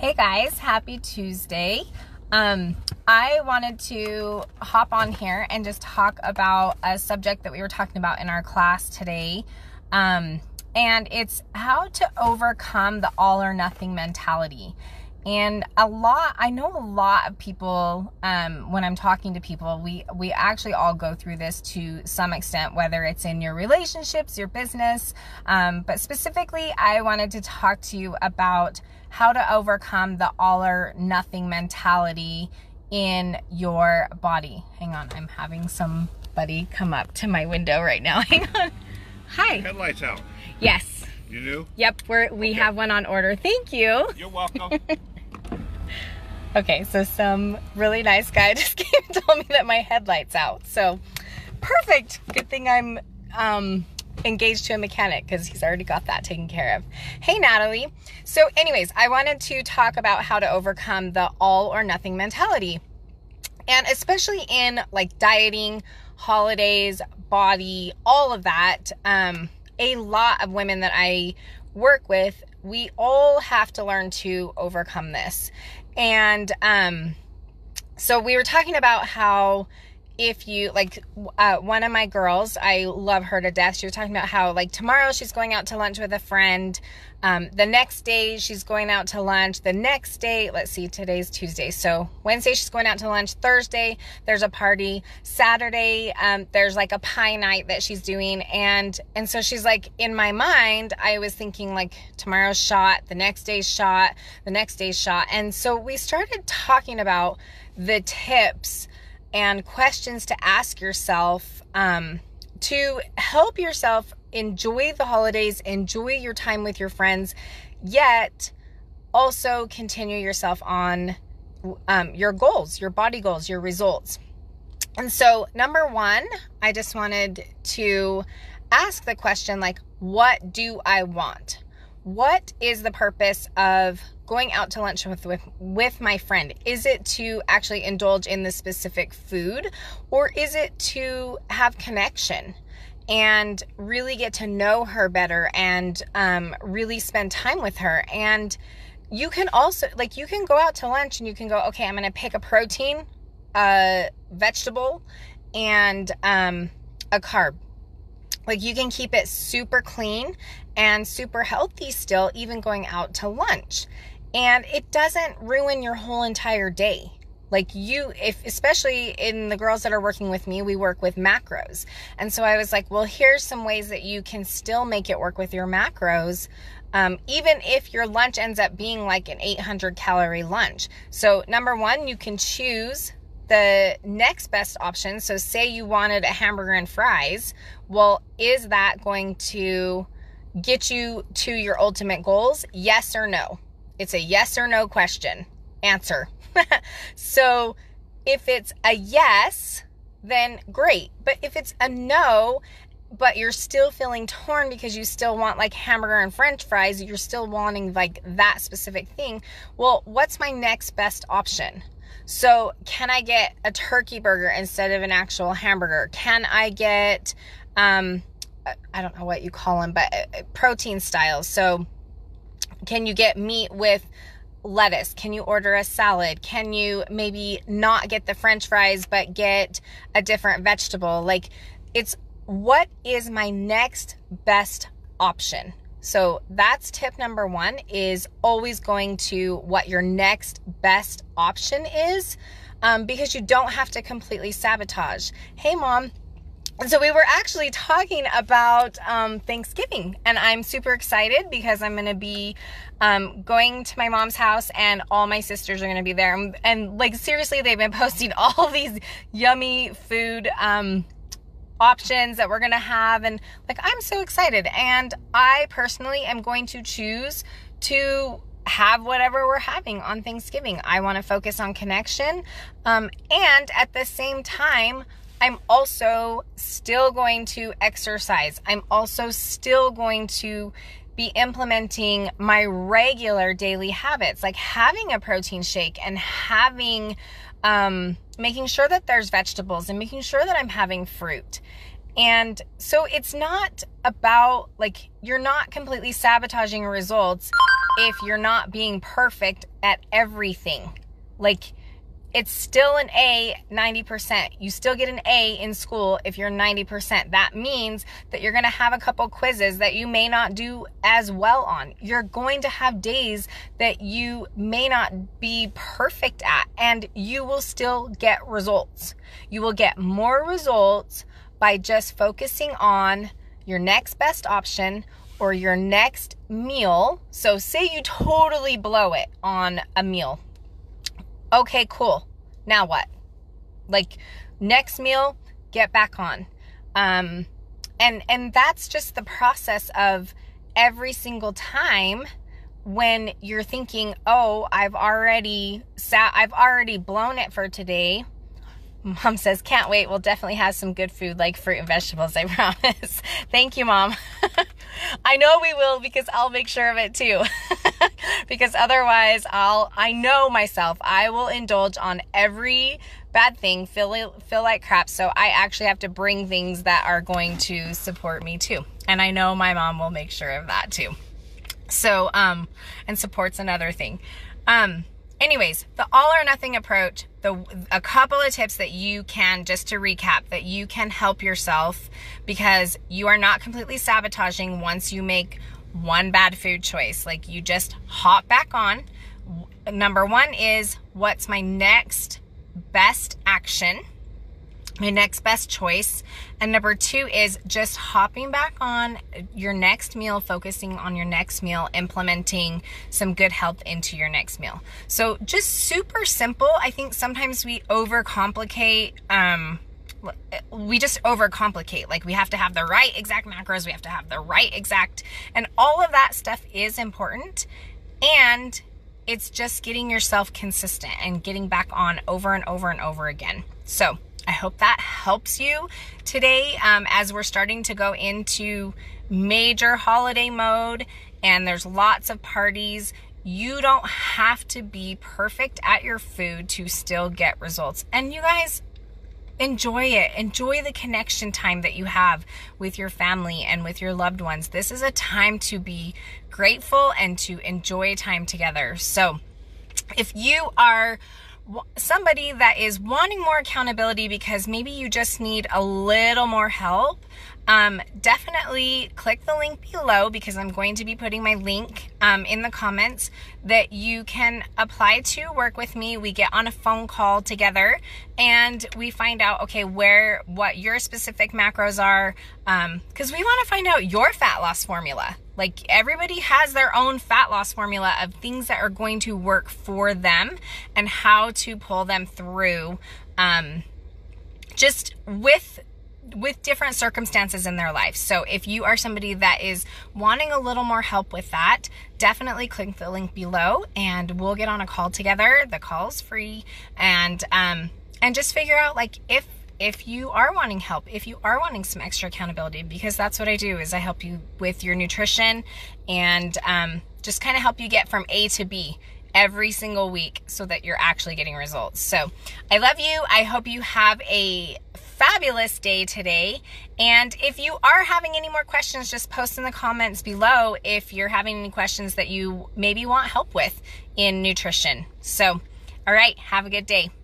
Hey guys, happy Tuesday. Um, I wanted to hop on here and just talk about a subject that we were talking about in our class today. Um, and it's how to overcome the all or nothing mentality. And a lot, I know a lot of people, um, when I'm talking to people, we, we actually all go through this to some extent, whether it's in your relationships, your business. Um, but specifically, I wanted to talk to you about how to overcome the all or nothing mentality in your body. Hang on, I'm having somebody come up to my window right now. Hang on. Hi. Headlights out. Yes. You knew? Yep, we're we Okay. have one on order. Thank you. You're welcome. Okay, so some really nice guy just came and told me that my headlight's out. So perfect. Good thing I'm um engaged to a mechanic because he's already got that taken care of. Hey Natalie. So anyways, I wanted to talk about how to overcome the all or nothing mentality. And especially in like dieting, holidays, body, all of that, um, a lot of women that I work with, we all have to learn to overcome this. And um, so we were talking about how if you like uh, one of my girls i love her to death. She was talking about how like tomorrow she's going out to lunch with a friend. Um, the next day she's going out to lunch. The next day let's see today's tuesday. So wednesday she's going out to lunch. Thursday there's a party. Saturday um, there's like a pie night that she's doing. And and so she's like in my mind i was thinking like tomorrow's shot the next day's shot the next day's shot. And so we started talking about the tips and questions to ask yourself um, to help yourself enjoy the holidays, enjoy your time with your friends, yet also continue yourself on um, your goals, your body goals, your results. And so, number one, I just wanted to ask the question like, what do I want? What is the purpose of going out to lunch with, with with my friend? Is it to actually indulge in the specific food or is it to have connection? and really get to know her better and um, really spend time with her. And you can also, like, you can go out to lunch and you can go, okay, I'm going to pick a protein, a vegetable, and um, a carb. Like, you can keep it super clean and super healthy still, even going out to lunch. And it doesn't ruin your whole entire day. Like you if especially in the girls that are working with me we work with macros. And so i was like well here's some ways that you can still make it work with your macros um, even if your lunch ends up being like an 800 calorie lunch. So number one you can choose the next best option. So say you wanted a hamburger and fries. Well is that going to get you to your ultimate goals yes or no it's a yes or no question answer so if it's a yes, then great. But if it's a no, but you're still feeling torn because you still want like hamburger and french fries, you're still wanting like that specific thing, well, what's my next best option? So, can I get a turkey burger instead of an actual hamburger? Can I get, um, I don't know what you call them, but uh, protein styles. So, can you get meat with lettuce? Can you order a salad? Can you maybe not get the french fries but get a different vegetable? Like it's what is my next best option? So that's tip number 1 is always going to what your next best option is um, because you don't have to completely sabotage. Hey mom, so we were actually talking about um, Thanksgiving, and I'm super excited because I'm going to be um, going to my mom's house, and all my sisters are going to be there. And, and, like seriously, they've been posting all these yummy food um, options that we're going to have, and like I'm so excited. And I personally am going to choose to have whatever we're having on Thanksgiving. I want to focus on connection, um, and at the same time I'm also still going to exercise. I'm also still going to be implementing my regular daily habits, like having a protein shake and having, um, making sure that there's vegetables and making sure that I'm having fruit. And so it's not about like you're not completely sabotaging results if you're not being perfect at everything. Like it's still an A 90%. You still get an A in school if you're 90%. That means that you're going to have a couple quizzes that you may not do as well on. You're going to have days that you may not be perfect at, and you will still get results. You will get more results by just focusing on your next best option or your next meal. So, say you totally blow it on a meal Okay, cool. Now what? Like next meal, get back on. Um and and that's just the process of every single time when you're thinking, "Oh, I've already sat I've already blown it for today." Mom says, can't wait. We'll definitely have some good food like fruit and vegetables, I promise. Thank you, Mom. I know we will because I'll make sure of it too. because otherwise, I'll, I know myself, I will indulge on every bad thing, feel, feel like crap. So I actually have to bring things that are going to support me too. And I know my mom will make sure of that too. So, um, and support's another thing. Um, anyways, the all or nothing approach, the a couple of tips that you can just to recap that you can help yourself because you are not completely sabotaging once you make one bad food choice. Like you just hop back on. Number 1 is what's my next best action? my next best choice. And number two is just hopping back on your next meal, focusing on your next meal, implementing some good health into your next meal. So just super simple. I think sometimes we overcomplicate, um, we just overcomplicate. Like we have to have the right exact macros, we have to have the right exact, and all of that stuff is important. And it's just getting yourself consistent and getting back on over and over and over again. So, I hope that helps you today um, as we're starting to go into major holiday mode and there's lots of parties. You don't have to be perfect at your food to still get results. And you guys, enjoy it. Enjoy the connection time that you have with your family and with your loved ones. This is a time to be grateful and to enjoy time together. So, if you are somebody that is wanting more accountability because maybe you just need a little more help, um, definitely click the link below because I'm going to be putting my link um, in the comments that you can apply to work with me. We get on a phone call together and we find out, okay, where, what your specific macros are, because um, we want to find out your fat loss formula. Like everybody has their own fat loss formula of things that are going to work for them and how to pull them through um, just with with different circumstances in their life. So if you are somebody that is wanting a little more help with that, definitely click the link below and we'll get on a call together. The call's free and um and just figure out like if if you are wanting help, if you are wanting some extra accountability, because that's what I do is I help you with your nutrition and um, just kind of help you get from A to B every single week so that you're actually getting results. So I love you. I hope you have a fabulous day today. And if you are having any more questions, just post in the comments below if you're having any questions that you maybe want help with in nutrition. So, all right, have a good day.